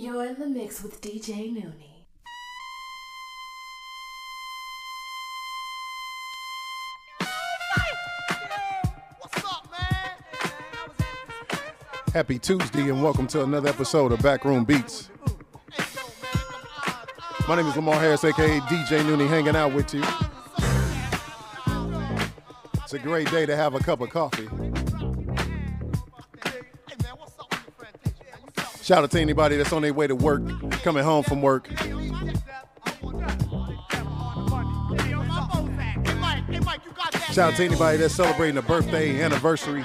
You're in the mix with DJ Nooney. Happy Tuesday and welcome to another episode of Backroom Beats. My name is Lamar Harris, aka DJ Nooney, hanging out with you. It's a great day to have a cup of coffee. Shout out to anybody that's on their way to work, coming home from work. Shout out to anybody that's celebrating a birthday, anniversary.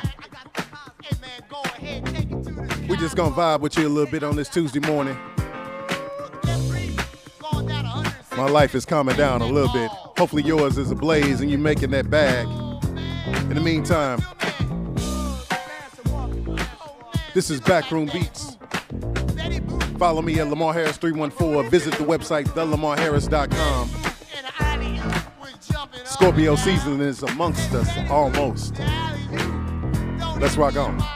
We just gonna vibe with you a little bit on this Tuesday morning. My life is calming down a little bit. Hopefully yours is ablaze and you're making that bag. In the meantime, this is Backroom Beats. Follow me at Lamar Harris 314. Visit the website thelamarharris.com. Scorpio season is amongst us almost. Let's rock on.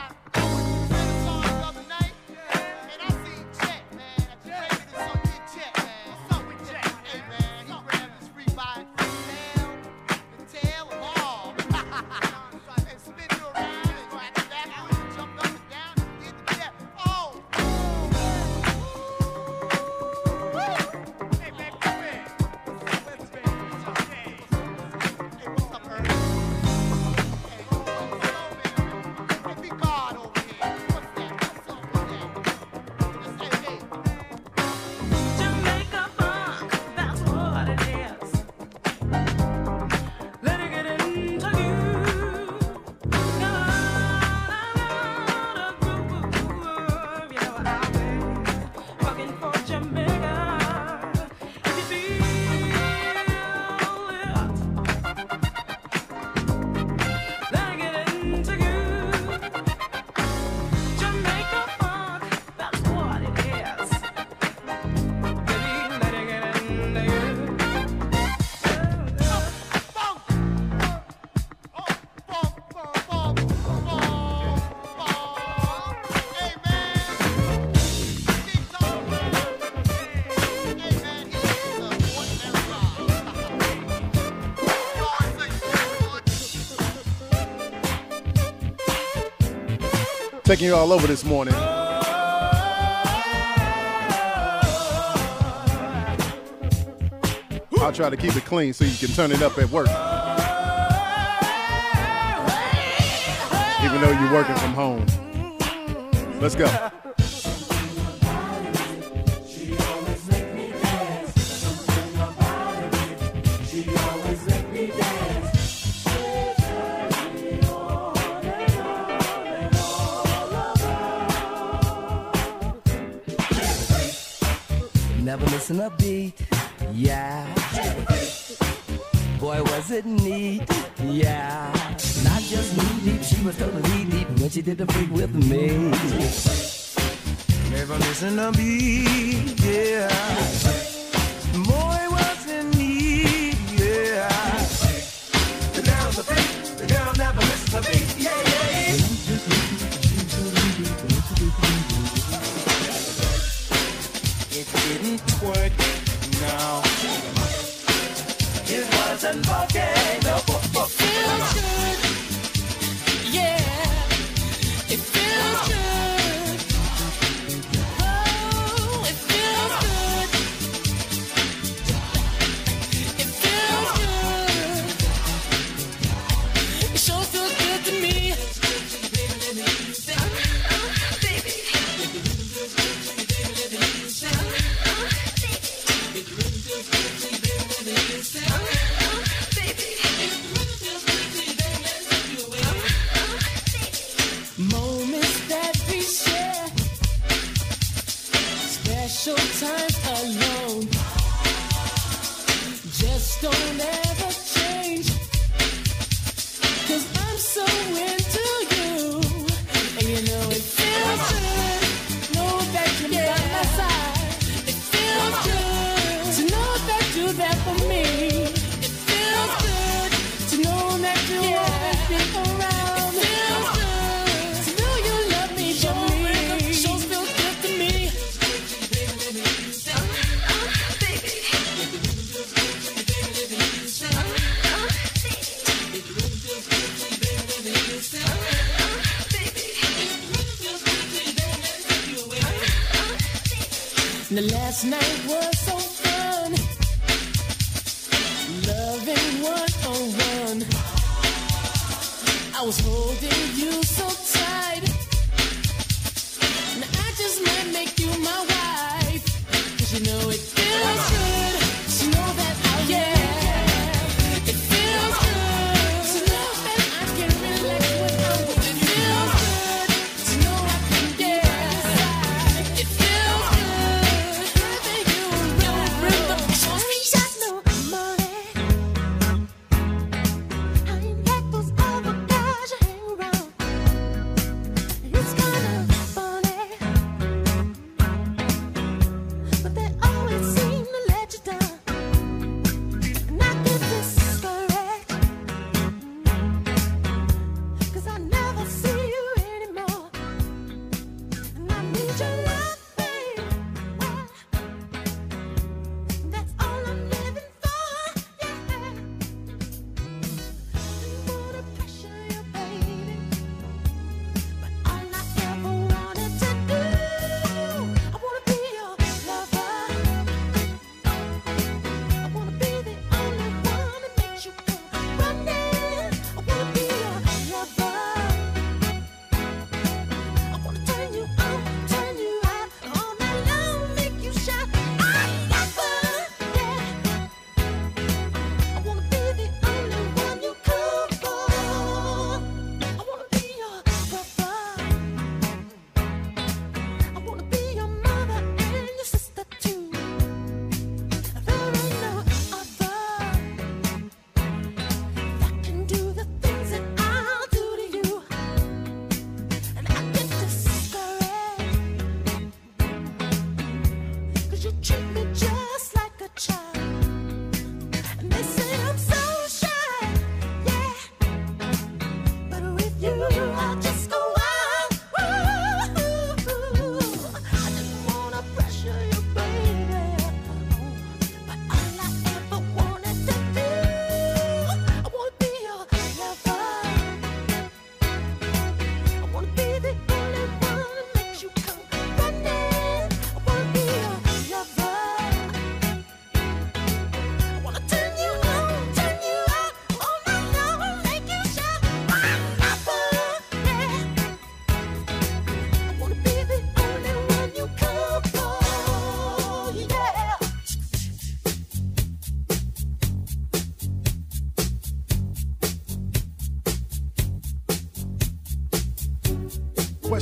Taking you all over this morning. I'll try to keep it clean so you can turn it up at work. Even though you're working from home. Let's go. Never missing a beat, yeah. Boy, was it neat, yeah. Not just knee deep, she was totally deep when she did the freak with me. Never missing a beat, yeah. Boy, was it neat, yeah. The girl's a freak, the girl never misses a beat,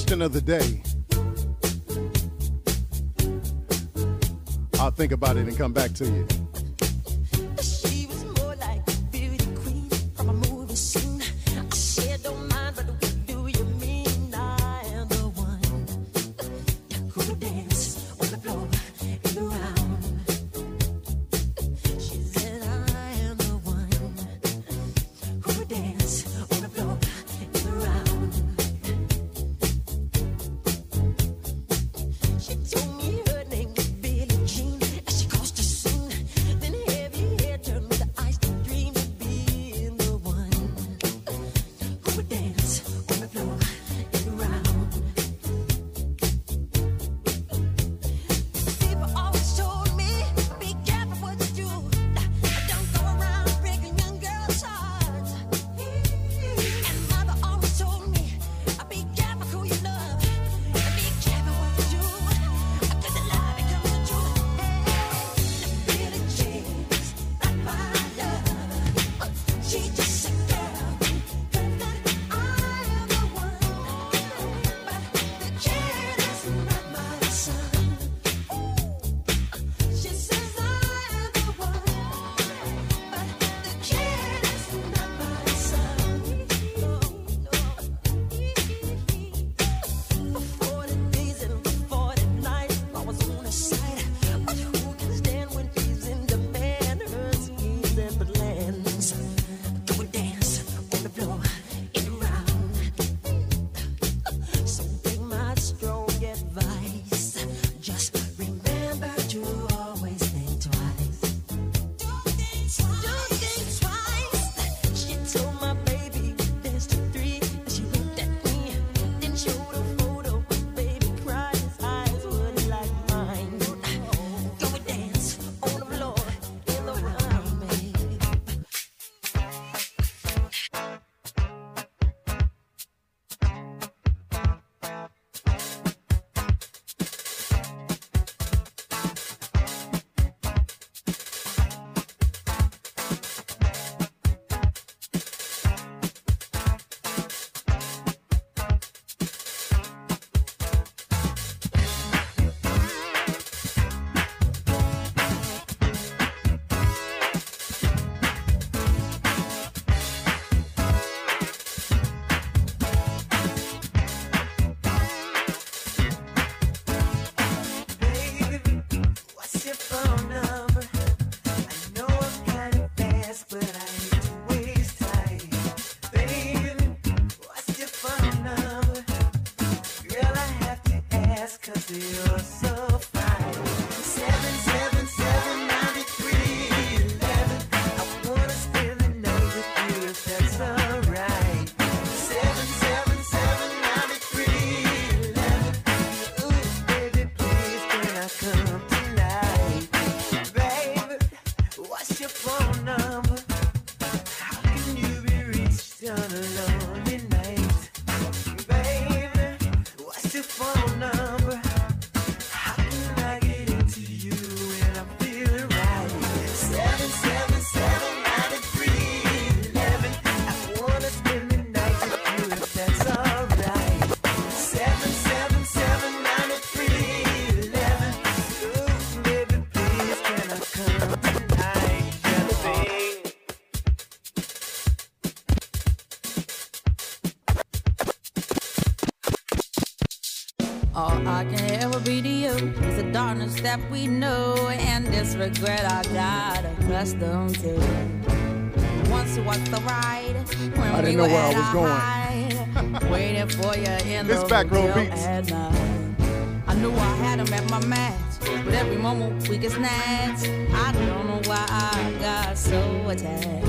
question of the day. I'll think about it and come back to you. that we know and this regret I got accustomed to. Once was the ride when I didn't we know where I was going. Waiting for you in this the back row beats. At night. I knew I had him at my match, but every moment we get snatch. I don't know why I got so attached.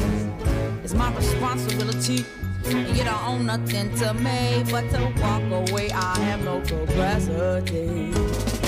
It's my responsibility. You don't own nothing to me but to walk away. I have no capacity.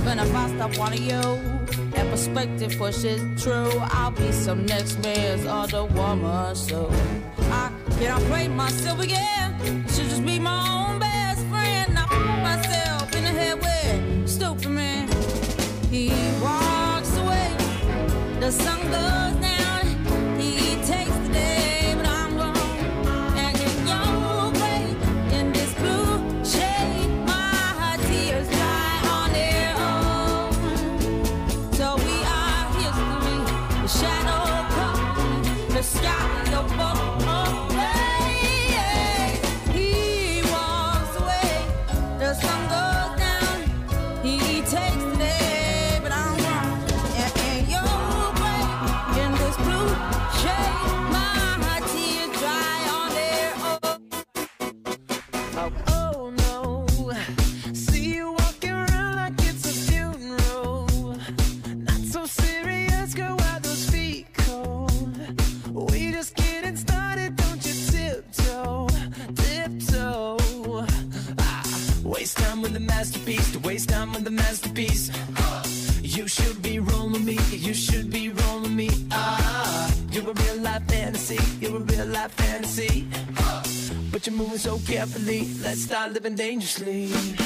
Even if I stop one of you, that perspective pushes true. I'll be some next man's other woman, so I can't play myself again. Should just be my own best friend. I put myself in the head with stupid man. He walks away. The sun goes. happily. Let's start living dangerously.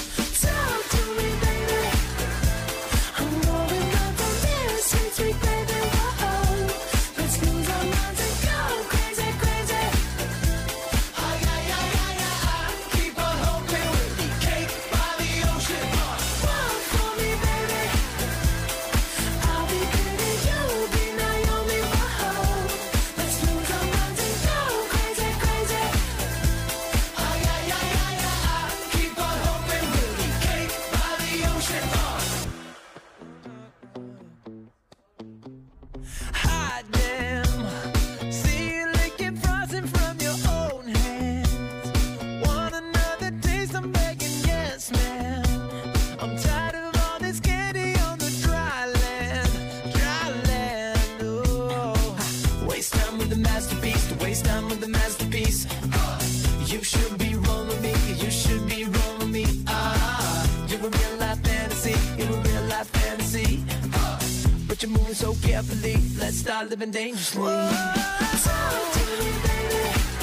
You a real life fantasy, you a real life fantasy. Uh, but you're moving so carefully, let's start living dangerously. Whoa, talk to me, baby.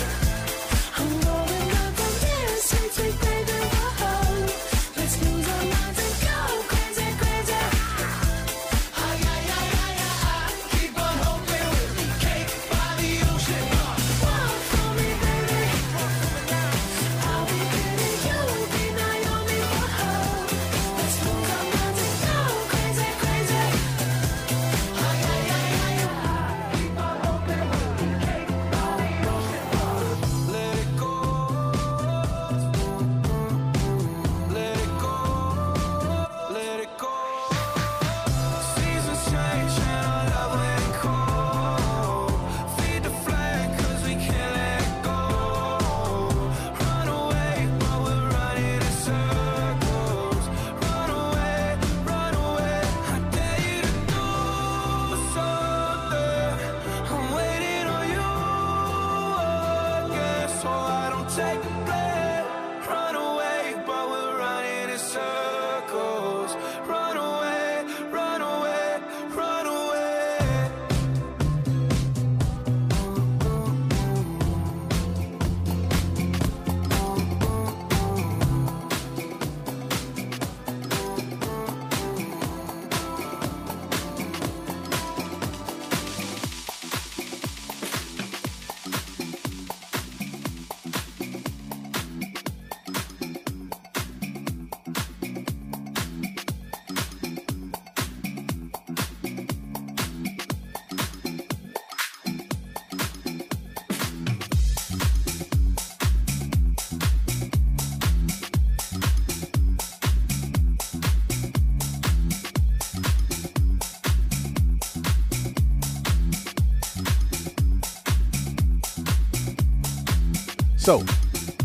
So,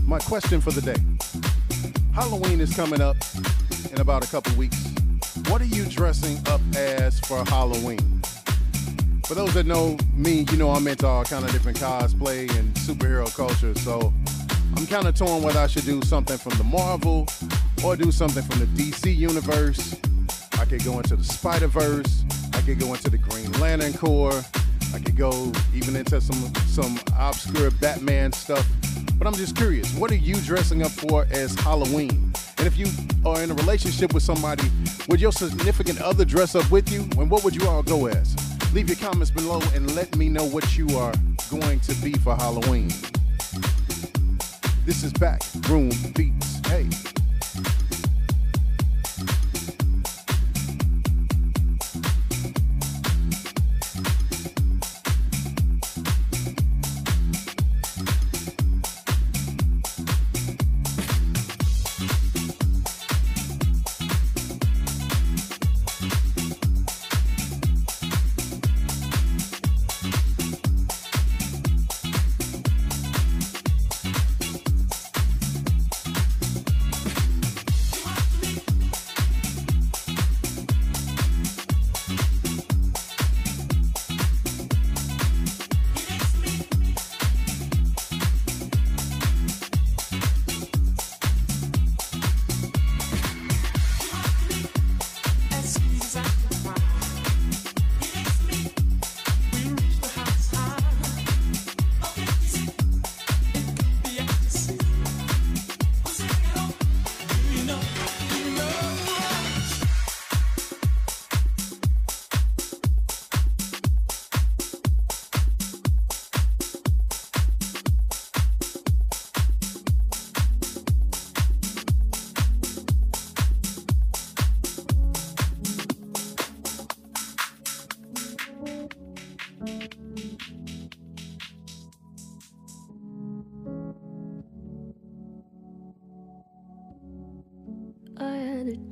my question for the day Halloween is coming up in about a couple weeks. What are you dressing up as for Halloween? For those that know me, you know I'm into all kind of different cosplay and superhero culture. So I'm kind of torn whether I should do something from the Marvel or do something from the DC universe. I could go into the Spider Verse. I could go into the Green Lantern Corps. I could go even into some some obscure Batman stuff. But I'm just curious, what are you dressing up for as Halloween? And if you are in a relationship with somebody, would your significant other dress up with you? And what would you all go as? Leave your comments below and let me know what you are going to be for Halloween. This is back room beats. Hey.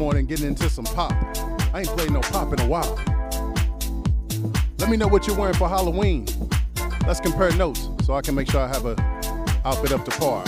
morning, getting into some pop. I ain't played no pop in a while. Let me know what you're wearing for Halloween. Let's compare notes so I can make sure I have a outfit up to par.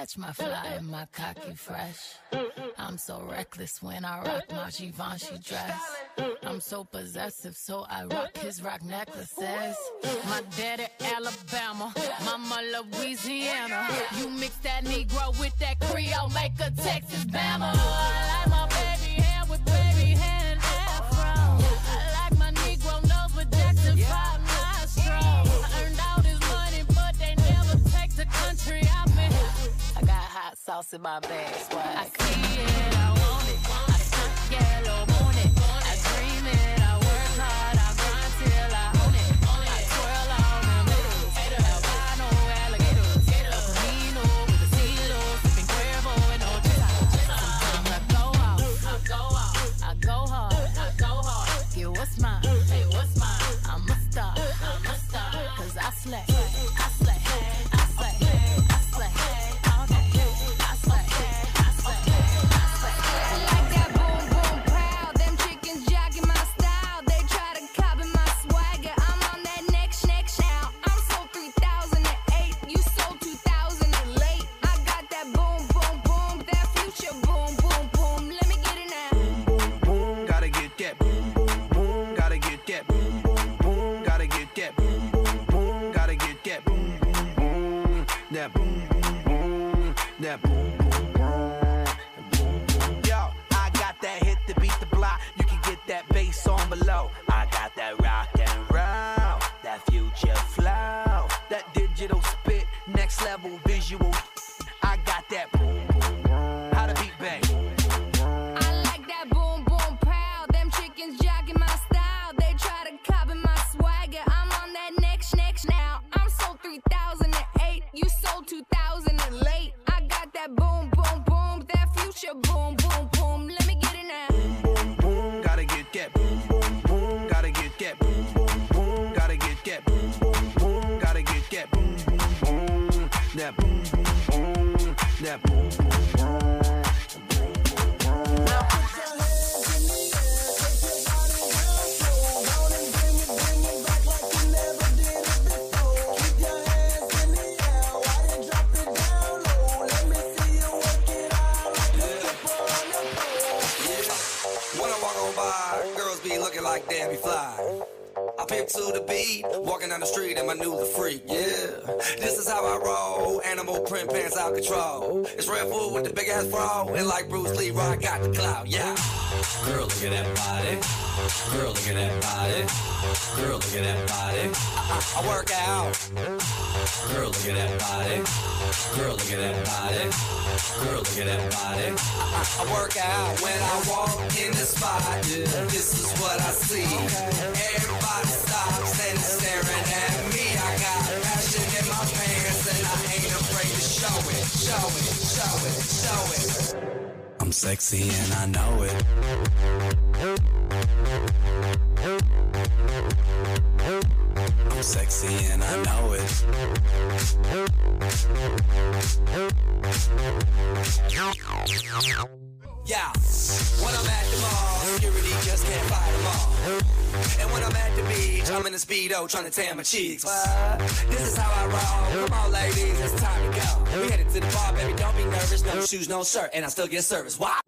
Catch my fly and my cocky fresh. I'm so reckless when I rock my Givenchy dress. I'm so possessive, so I rock his rock necklaces. My daddy Alabama, mama Louisiana. You mix that Negro with that Creole, make a Texas Bama. I like my baby hair with baby hair and afro. I like my Negro nose with Jackson 5. hot sauce in my bag. Swag. I see it, I want it. I stunt yellow, want it. I dream it, I work hard, I grind till I own it. I twirl all the noodles, no alligators. A Camino with a CeeLo, sipping Cuervo and Ojeda. Sometimes I go hard, I go hard, I go hard, I go hard. Get what's mine, hey, what's mine? I'm a star, I'm a star, cause I slay. Sexy and I know it. Yeah, when I'm at the mall, security just can't fight them all. And when I'm at the beach, I'm in a speedo trying to tan my cheeks. This is how I roll. Come on, ladies, it's time to go. We headed to the bar, baby, don't be nervous. No shoes, no shirt, and I still get service. Why?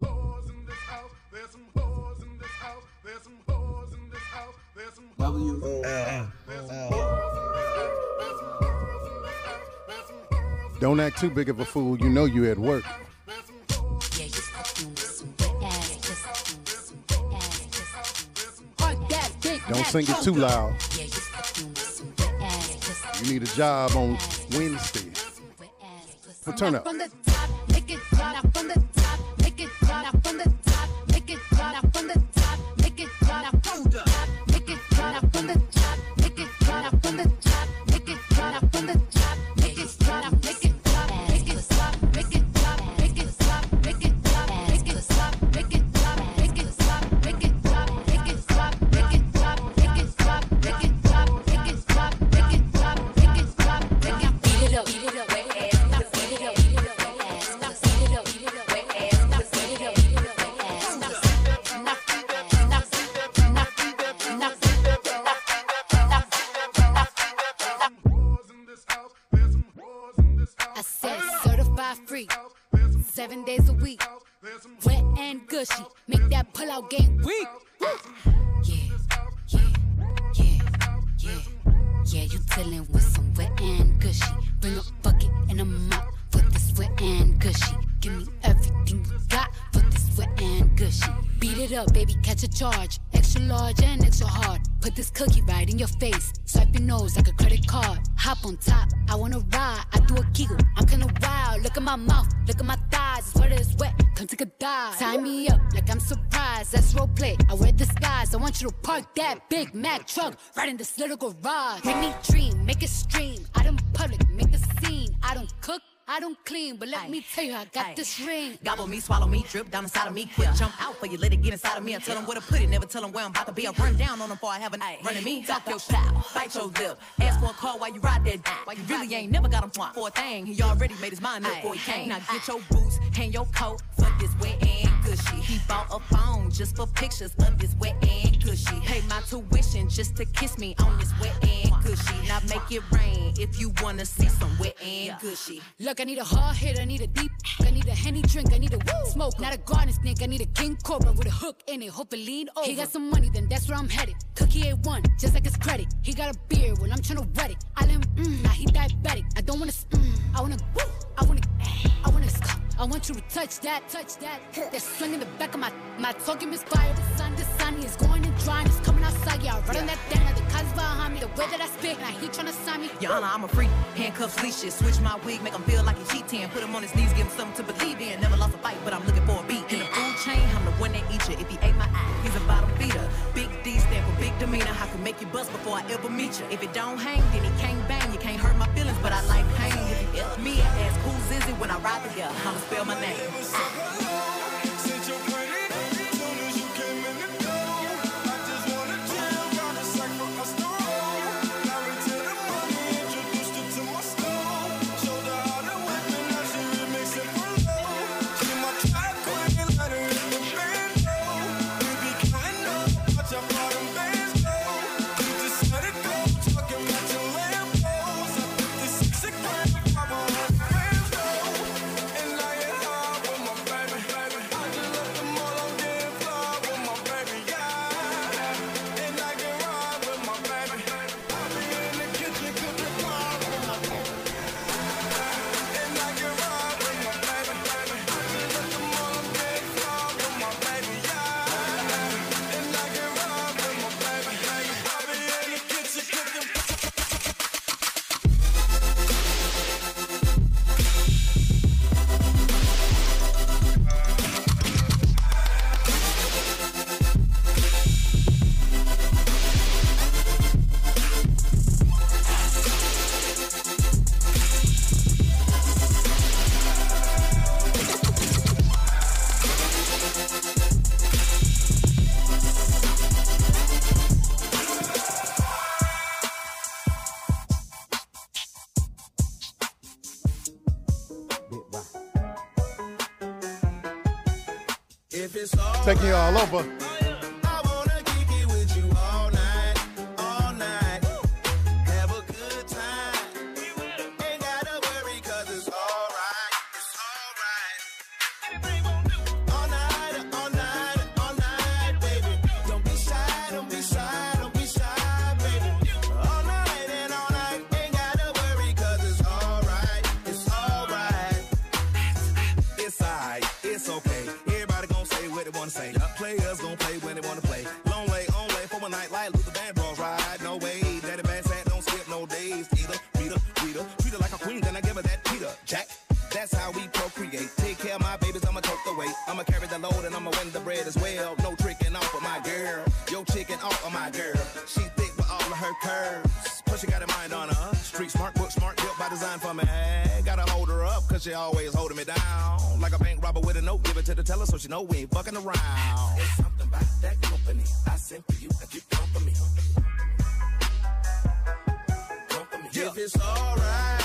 Don't act too big of a fool. You know you at work. Don't sing it too loud. You need a job on Wednesday. But turn up. Seven days a week. Wet and gushy, make that pull out game weak. Yeah, yeah, yeah, yeah. Yeah, you dealing with some wet and gushy. Bring a bucket and a mop for this wet and gushy. Give me everything you got for this wet and gushy. Beat it up, baby, catch a charge. Extra large and extra hard. Put this cookie right in your face. Swipe your nose like a credit card. Hop on top, I wanna ride. I do a giggle, I'm kinda wild. Look at my mouth, look at my thighs. It's wet, it's wet. Come take a dive. Tie me up like I'm surprised. That's role play. I wear disguise. I want you to park that Big Mac truck right in this little garage. Make me dream, make it stream. Out in public, make a scene. I don't cook. I don't clean, but let me tell you, I got this ring. Gobble me, swallow me, drip down inside of me. Quick jump out for you, let it get inside of me. I tell them where to put it, never tell them where I'm about to be. I run down on them before I have a night. Running me, talk your style, bite your lip. Ask for a call while you ride that dick. While you really ain't never got him for a thing. He already made his mind up before he came. Now get your boots, hang your coat for this wet and gushy. He bought a phone just for pictures of this wet and gushy. Pay my tuition just to kiss me on this wet and gushy. Now make it rain if you wanna see some wet and gushy. Look, I need a hard hit, I need a deep, I need a henny drink, I need a woo smoke, not a garden snake, I need a king cobra with a hook in it, hope lean over. He got some money, then that's where I'm headed. Cookie ain't one, just like his credit. He got a beard, well I'm tryna wet it. I let him, mm, now he diabetic. I don't wanna, mm, I wanna, woo, I wanna, I wanna, I want you to touch that, touch that. That swing in the back of my, my talking misfire. The sun, the sun is going and drying, it's coming outside. Yeah, I run on that thing, like the cuz behind me. The way that I spit, now he tryna sign me. Your Honor, I'm a freak. Handcuffs, leashes. Switch my wig, make him feel like he cheating. Put him on his knees, give him something to believe in. Never lost a fight, but I'm looking for a beat. In the food chain, I'm the one that eat you. If he ate demeanor. I can make you bust before I ever meet you. If it don't hang, then he can't bang. You can't hurt my feelings, but I like pain. If you ill me and ask who's is it when I ride together, I'ma spell my name. All over. Teller know we ain't fucking around. Something about that company. I sent for you, and you come for me. Come for me. If it's alright.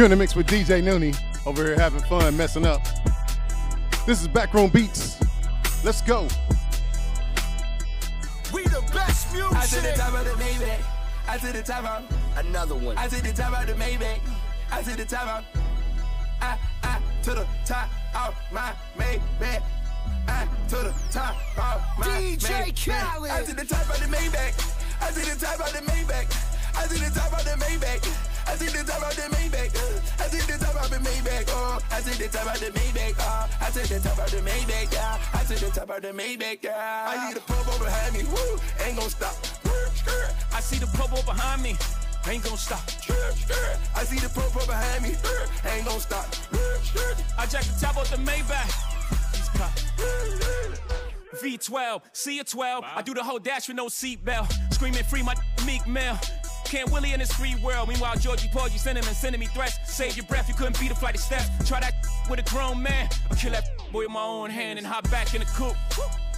You're in the mix with DJ Nooney over here having fun, messing up. This is Backroom Beats. Let's go. We the best music. I to the top of the Maybach. I to the top of Another one. I to the top of the Maybach. I to the top of I I to the top of my Maybach. I to the top of my DJ Maybach. Khaled. I to the top of the Maybach. I to the top of the Maybach. I to the top of the Maybach. I see the top of the Maybach. uh, I to the top of the Maybach. Oh, I to the top of the Maybach. Oh, I to the top of the Maybach. Yeah, I to the top of the Maybach. Yeah. I need a purple behind me. Woo, ain't gonna stop. I see the purple behind me. Ain't gonna stop. I see the purple behind me. Ain't gonna stop. I jack the top off the Maybach. He's caught. V12, C a 12. I do the whole dash with no seatbelt. Screaming free my Meek Mill. Can't Willie in this free world. Meanwhile, Georgie Porgy sending him and sending me threats. Save your breath, you couldn't beat a flight of steps. Try that with a grown man. I'll kill that boy with my own hand and hop back in the coop.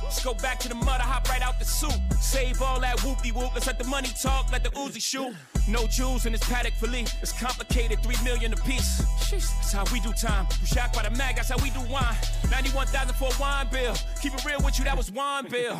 Let's go back to the mud, I hop right out the soup. Save all that whoopie whoop. Let's let the money talk, let the Uzi shoot. No jewels in this paddock for Lee. It's complicated, three million a piece. That's how we do time. You shocked by the mag, that's how we do wine. 91,000 for a wine bill. Keep it real with you, that was wine bill.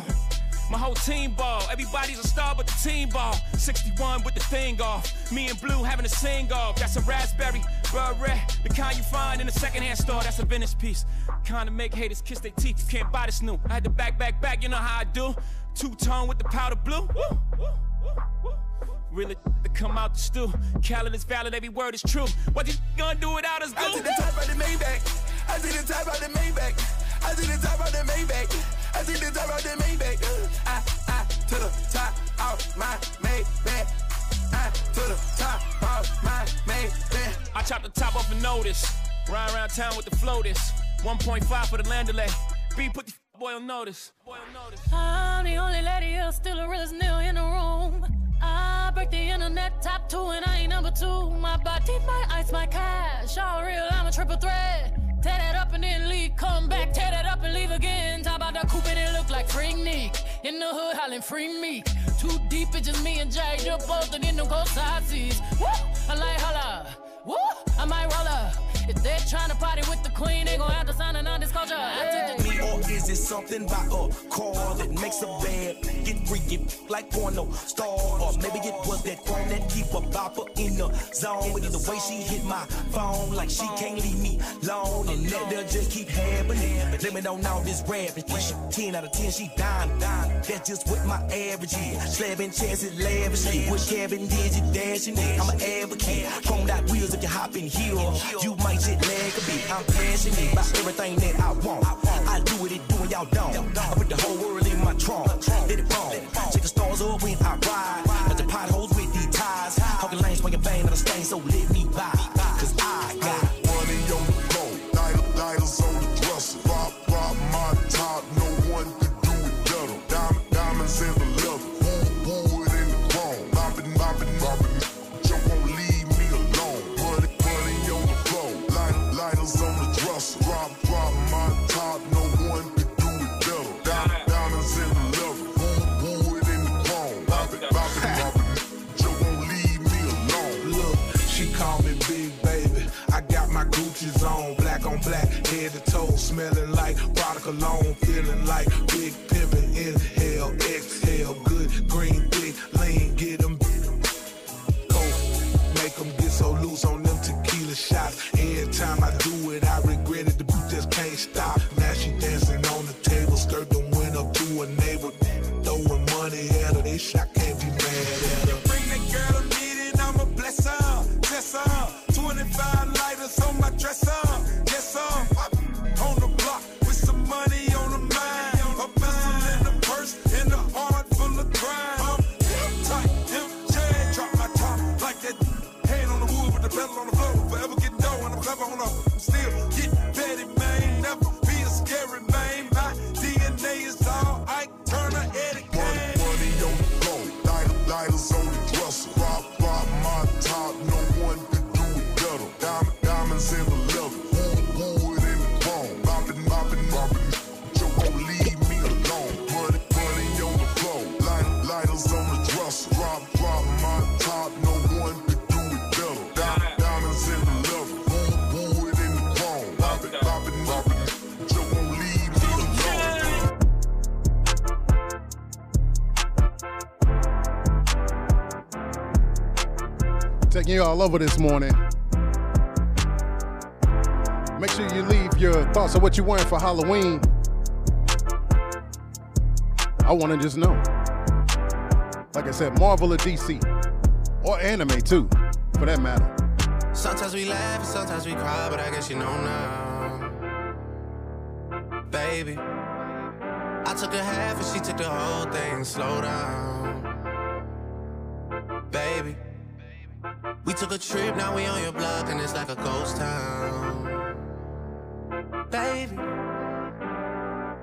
My whole team ball, everybody's a star but the team ball. 61 with the thing off. Me and Blue having a sing off. That's a raspberry, beret. The kind you find in a secondhand store, that's a vintage piece. Kind of make haters kiss their teeth. You can't buy this new. I had to back, back, back, you know how I do. Two tone with the powder blue. Woo, woo, woo. Really to come out the stew. Khaled is valid, every word is true. What you gonna do without us, dude? I to the top of the Maybach. I to the top of the Maybach. I to the top of the Maybach. I to the top of the Maybach. Uh, I, I, to the top of my Maybach. I to the top of my Maybach. I chop the top off a notice. Ride around town with the floaters. 1.5 for the land delay. B put the boy on notice. Boy on notice. I'm the only lady here, still the realest nil in the room. I break the internet top two and I ain't number two. My body, my ice, my cash. All real, I'm a triple threat. Tear that up and then leave, come back, tear that up and leave again. Top about the coupe and it look like Freaknik. In the hood, hollering free me. Too deep, it's just me and Jay. You're both in them cold side seats. Woo! I like holla. Woo! I might roll up. If they're trying to party with the queen, they gon' have to sign a non-disclosure. I Me or is it something by a car that makes a bad get freaky like porno star? Or maybe it was that chrome that keep a bopper in the zone. But either way, she hit my phone like she can't leave me alone. And that they'll just keep happening. But Let me know now this rap is she 10 out of 10, she dying, dying. That's just what my average is. Slamming chances lavishly. With Kevin did you dashing it? I'm an advocate. Chromed out wheels if you hop in here. You might jet lag a bit. I'm passionate about everything that I want. I do what it, it doing y'all don't. I put the whole world in my trunk. Let it roll. Check the stars up when I ride. Got the potholes with these ties. Hawking lanes swinging bang on the stain, so let product feeling like all over this morning. Make sure you leave your thoughts of what you're wearing for Halloween. I want to just know. Like I said, Marvel or DC, or anime too, for that matter. Sometimes we laugh and sometimes we cry, but I guess you know now. Baby, I took a half and she took the whole thing. Slow down. We on your block and it's like a ghost town. Baby,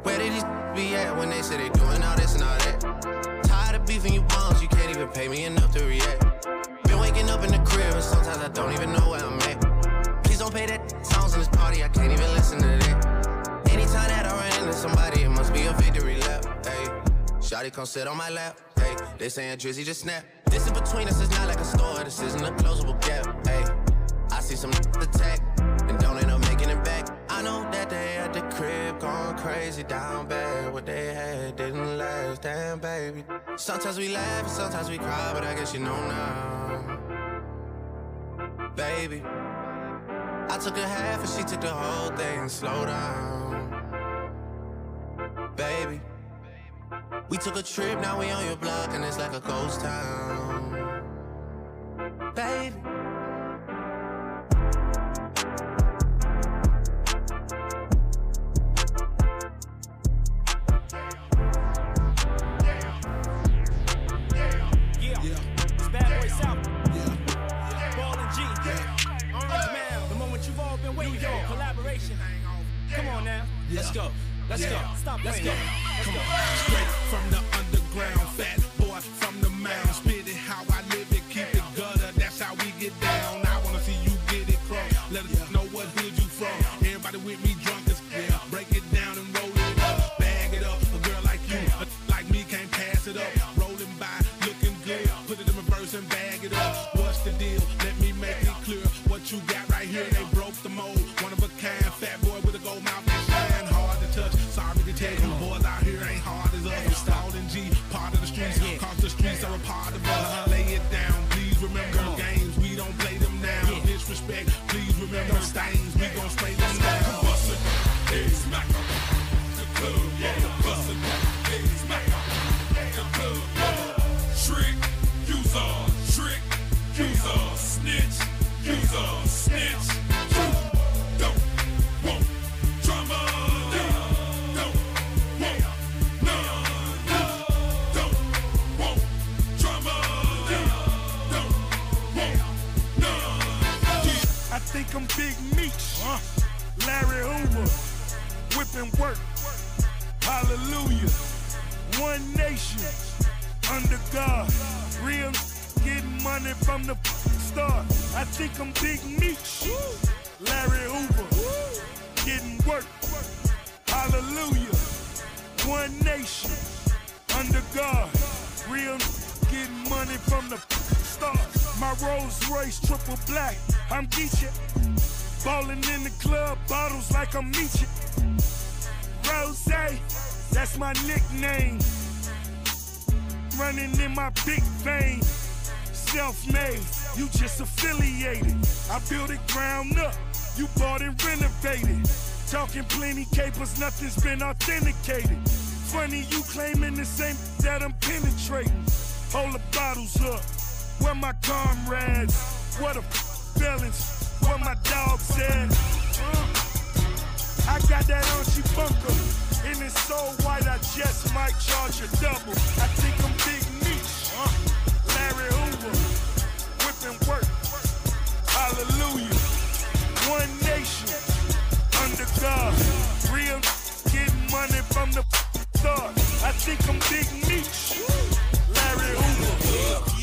where did these be at when they say they doing all this and all that? Tired of beefing you bums, you can't even pay me enough to react. Been waking up in the crib and sometimes I don't even know where I'm at. Please don't pay that songs in this party, I can't even listen to that. Anytime that I run into somebody, it must be a victory lap. Hey, Shotty come sit on my lap. Hey, they saying Drizzy just snap. Between us is not like a store, this isn't a closable gap. Hey, I see some attack and don't end up making it back. I know that they at the crib going crazy down bad. What they had didn't last, damn baby. Sometimes we laugh and sometimes we cry, but I guess you know now. Baby, I took a half and she took the whole thing. And slow down, baby. We took a trip, now we on your block and it's like a ghost town. Baby. Yeah, it's Bad Boy South. Ball and G. Orange Man, the moment you've all been waiting for. Collaboration. Come on now. Let's go. Let's go. Stop Let's go. Let's Come go. on. Straight from the you got right here, they broke the mold. One of a kind, fat boy with a gold mouth shine. Hard to touch. Sorry to tell you, boys out here ain't hard as us. Stalling G, part of the streets. Cause the streets are a part of us. Lay it down, please remember the games. We don't play them now. Disrespect, please remember stains. We gon' spray nothing's been authenticated. Funny you claiming the same that I'm penetrating. Hold the bottles up, where my comrades? What a balance, where my dogs at? Uh, I got that on she bunker. And it's so white, I just might charge a double. I think I'm Big Meech. Uh, Larry Hoover. Whipping work. Hallelujah. One nation. Under God. Real money from the start. I think I'm Big Meech. Larry Hoover.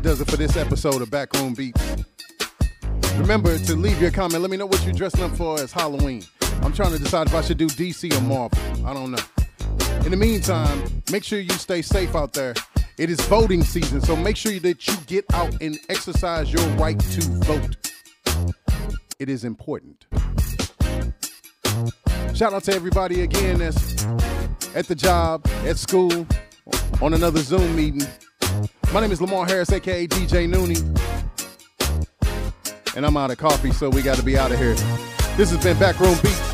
About does it for this episode of Backroom Beats. Remember to leave your comment. Let me know what you're dressing up for as Halloween. I'm trying to decide if I should do DC or Marvel. I don't know. In the meantime, make sure you stay safe out there. It is voting season, so make sure that you get out and exercise your right to vote. It is important. Shout out to everybody again that's at the job, at school, on another Zoom meeting. My name is Lamar Harris, aka DJ Nooney. And I'm out of coffee, so we got to be out of here. This has been Backroom Beats.